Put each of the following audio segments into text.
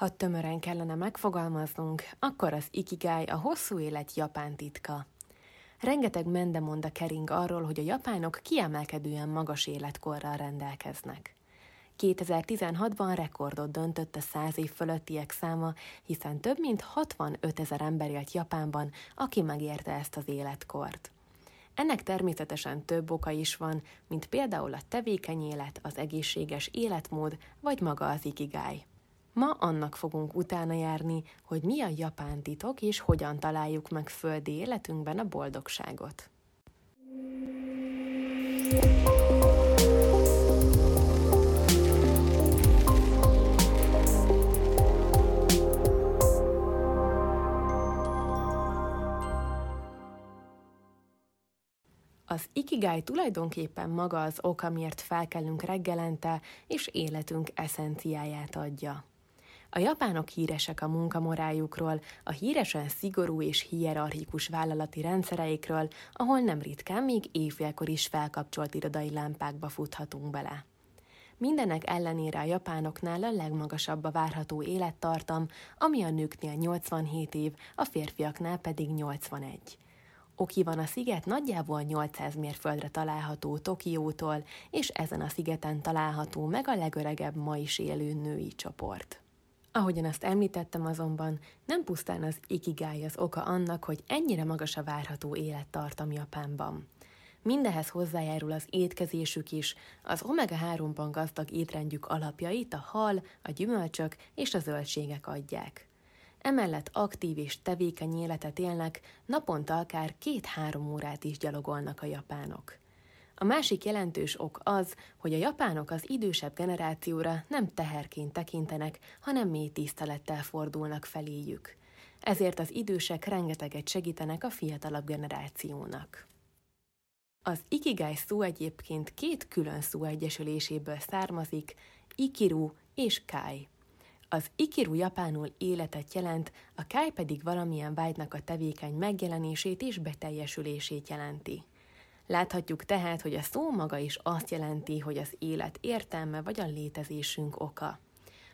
Ha tömören kellene megfogalmaznunk, akkor az ikigai a hosszú élet japán titka. Rengeteg mendemonda kering arról, hogy a japánok kiemelkedően magas életkorral rendelkeznek. 2016-ban rekordot döntött a 100 év fölöttiek száma, hiszen több mint 65 ezer ember élt Japánban, aki megérte ezt az életkort. Ennek természetesen több oka is van, mint például a tevékeny élet, az egészséges életmód, vagy maga az ikigai. Ma annak fogunk utána járni, hogy mi a japán titok és hogyan találjuk meg földi életünkben a boldogságot. Az ikigai tulajdonképpen maga az ok, amiért felkelünk reggelente, és életünk eszenciáját adja. A japánok híresek a munkamorájukról, a híresen szigorú és hierarchikus vállalati rendszereikről, ahol nem ritkán még éjfélkor is felkapcsolt irodai lámpákba futhatunk bele. Mindenek ellenére a japánoknál a legmagasabb a várható élettartam, ami a nőknél 87 év, a férfiaknál pedig 81. Oki van a sziget nagyjából 800 mérföldre található Tokiótól, és ezen a szigeten található meg a legöregebb ma is élő női csoport. Ahogyan azt említettem azonban, nem pusztán az ikigai az oka annak, hogy ennyire magas a várható élettartam Japánban. Mindehez hozzájárul az étkezésük is, az omega-3-ban gazdag étrendjük alapjait a hal, a gyümölcsök és a zöldségek adják. Emellett aktív és tevékeny életet élnek, naponta akár két-három órát is gyalogolnak a japánok. A másik jelentős ok az, hogy a japánok az idősebb generációra nem teherként tekintenek, hanem mély tisztelettel fordulnak feléjük. Ezért az idősek rengeteget segítenek a fiatalabb generációnak. Az ikigai szó egyébként két külön szó egyesüléséből származik, ikiru és kai. Az ikiru japánul életet jelent, a kai pedig valamilyen vágynak a tevékeny megjelenését és beteljesülését jelenti. Láthatjuk tehát, hogy a szó maga is azt jelenti, hogy az élet értelme vagy a létezésünk oka.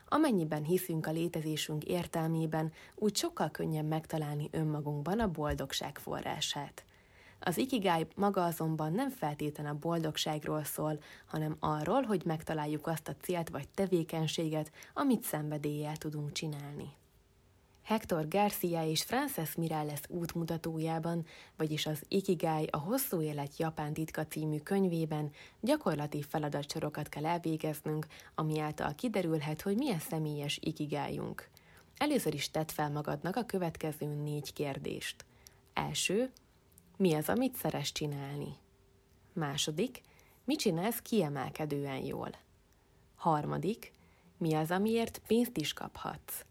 Amennyiben hiszünk a létezésünk értelmében, úgy sokkal könnyebb megtalálni önmagunkban a boldogság forrását. Az ikigai maga azonban nem feltétlen a boldogságról szól, hanem arról, hogy megtaláljuk azt a célt vagy tevékenységet, amit szenvedéllyel tudunk csinálni. Hector Garcia és Frances Mirales útmutatójában, vagyis az Ikigai a hosszú élet Japán titka című könyvében gyakorlati feladatsorokat kell elvégeznünk, ami által kiderülhet, hogy milyen személyes ikigájunk. Először is tedd fel magadnak a következő négy kérdést. Első, mi az, amit szeres csinálni? Második, mit csinálsz kiemelkedően jól? Harmadik, mi az, amiért pénzt is kaphatsz?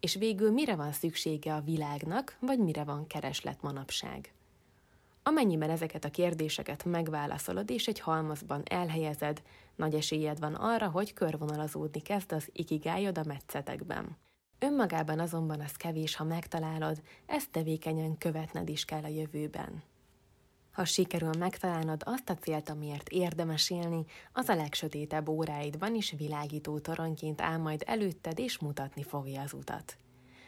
És végül mire van szüksége a világnak, vagy mire van kereslet manapság? Amennyiben ezeket a kérdéseket megválaszolod és egy halmazban elhelyezed, nagy esélyed van arra, hogy körvonalazódni kezd az ikigájod a metszetekben. Önmagában azonban az kevés, ha megtalálod, ezt tevékenyen követned is kell a jövőben. Ha sikerül megtalálnod azt a célt, amiért érdemes élni, az a legsötétebb óráidban is világító toronyként áll majd előtted és mutatni fogja az utat.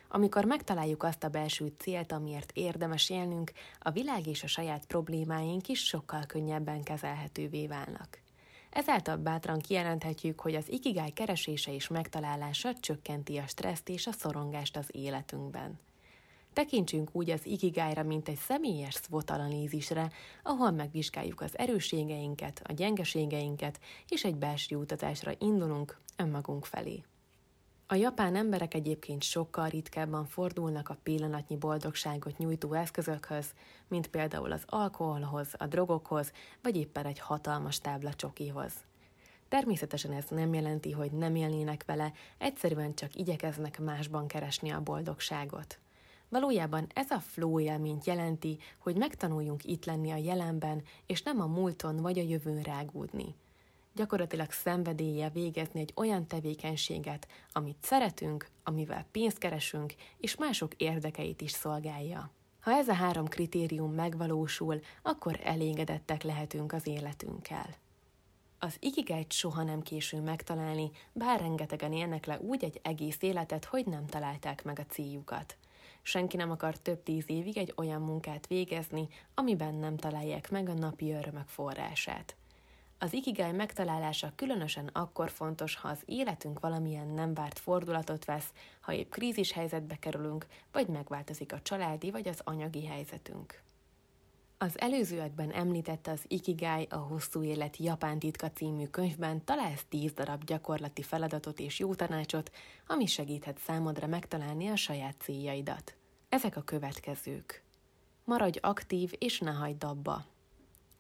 Amikor megtaláljuk azt a belső célt, amiért érdemes élnünk, a világ és a saját problémáink is sokkal könnyebben kezelhetővé válnak. Ezáltal bátran kijelenthetjük, hogy az ikigáj keresése és megtalálása csökkenti a stresszt és a szorongást az életünkben. Tekintsünk úgy az ikigájra, mint egy személyes SWOT analízisre, ahol megvizsgáljuk az erősségeinket, a gyengeségeinket, és egy belső utazásra indulunk önmagunk felé. A japán emberek egyébként sokkal ritkábban fordulnak a pillanatnyi boldogságot nyújtó eszközökhöz, mint például az alkoholhoz, a drogokhoz, vagy éppen egy hatalmas tábla csokihoz. Természetesen ez nem jelenti, hogy nem élnének vele, egyszerűen csak igyekeznek másban keresni a boldogságot. Valójában ez a flow élményt jelenti, hogy megtanuljunk itt lenni a jelenben, és nem a múlton vagy a jövőn rágódni. Gyakorlatilag szenvedélye végezni egy olyan tevékenységet, amit szeretünk, amivel pénzt keresünk, és mások érdekeit is szolgálja. Ha ez a három kritérium megvalósul, akkor elégedettek lehetünk az életünkkel. Az ikigájt soha nem késő megtalálni, bár rengetegen élnek le úgy egy egész életet, hogy nem találták meg a céljukat. Senki nem akar több tíz évig egy olyan munkát végezni, amiben nem találják meg a napi örömök forrását. Az ikigáj megtalálása különösen akkor fontos, ha az életünk valamilyen nem várt fordulatot vesz, ha épp krízis helyzetbe kerülünk, vagy megváltozik a családi vagy az anyagi helyzetünk. Az előzőekben említette az Ikigai a hosszú élet Japán titka című könyvben találsz 10 darab gyakorlati feladatot és jó tanácsot, ami segíthet számodra megtalálni a saját céljaidat. Ezek a következők. Maradj aktív és ne hagyd abba.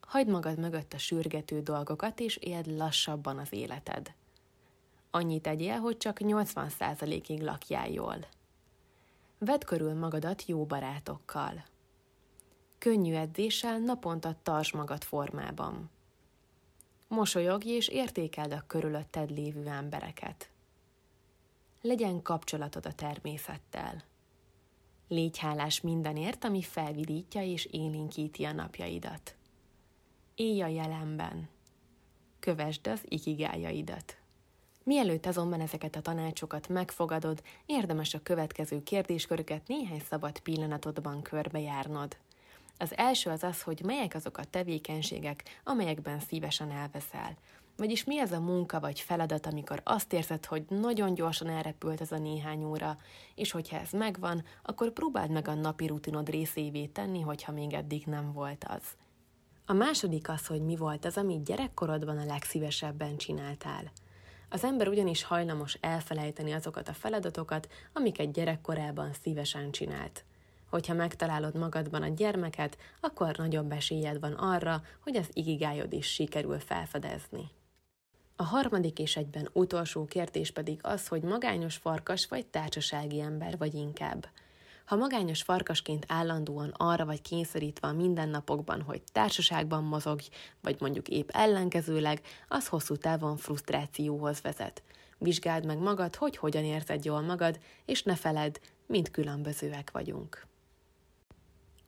Hagyd magad mögött a sürgető dolgokat, és éld lassabban az életed. Annyit tegyél, hogy csak 80%-ig lakjál jól. Vedd körül magadat jó barátokkal. Könnyű edzéssel naponta tarts magad formában. Mosolyogj és értékeld a körülötted lévő embereket. Legyen kapcsolatod a természettel. Légy hálás mindenért, ami felvidítja és élénkíti a napjaidat. Élj a jelenben. Kövesd az ikigájaidat. Mielőtt azonban ezeket a tanácsokat megfogadod, érdemes a következő kérdésköröket néhány szabad pillanatodban körbejárnod. Az első az az, hogy melyek azok a tevékenységek, amelyekben szívesen elveszel. Vagyis mi az a munka vagy feladat, amikor azt érzed, hogy nagyon gyorsan elrepült ez a néhány óra, és hogyha ez megvan, akkor próbáld meg a napi rutinod részévé tenni, hogyha még eddig nem volt az. A második az, hogy mi volt az, amit gyerekkorodban a legszívesebben csináltál. Az ember ugyanis hajlamos elfelejteni azokat a feladatokat, amiket gyerekkorában szívesen csinált. Hogyha megtalálod magadban a gyermeket, akkor nagyobb esélyed van arra, hogy az igigájod is sikerül felfedezni. A harmadik és egyben utolsó kérdés pedig az, hogy magányos farkas vagy társasági ember vagy inkább. Ha magányos farkasként állandóan arra vagy kényszerítve a mindennapokban, hogy társaságban mozogj, vagy mondjuk épp ellenkezőleg, az hosszú távon frusztrációhoz vezet. Vizsgáld meg magad, hogy hogyan érzed jól magad, és ne feledd, mind különbözőek vagyunk.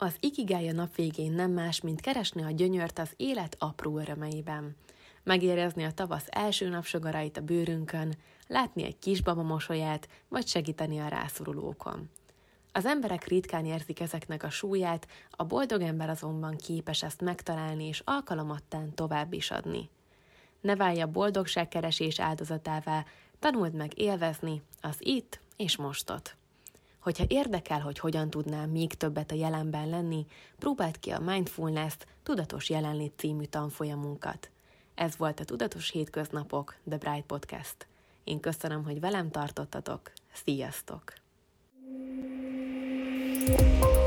Az ikigája nap végén nem más, mint keresni a gyönyört az élet apró örömeiben. Megérezni a tavasz első napsugarait a bőrünkön, látni egy kisbaba mosolyát, vagy segíteni a rászorulókon. Az emberek ritkán érzik ezeknek a súlyát, a boldog ember azonban képes ezt megtalálni és alkalomattán tovább is adni. Ne válj a boldogságkeresés áldozatává, tanuld meg élvezni az itt és mostot. Hogyha érdekel, hogy hogyan tudnál még többet a jelenben lenni, próbáld ki a Mindfulness Tudatos Jelenlét című tanfolyamunkat. Ez volt a Tudatos Hétköznapok, The Bright Podcast. Én köszönöm, hogy velem tartottatok. Sziasztok! thank you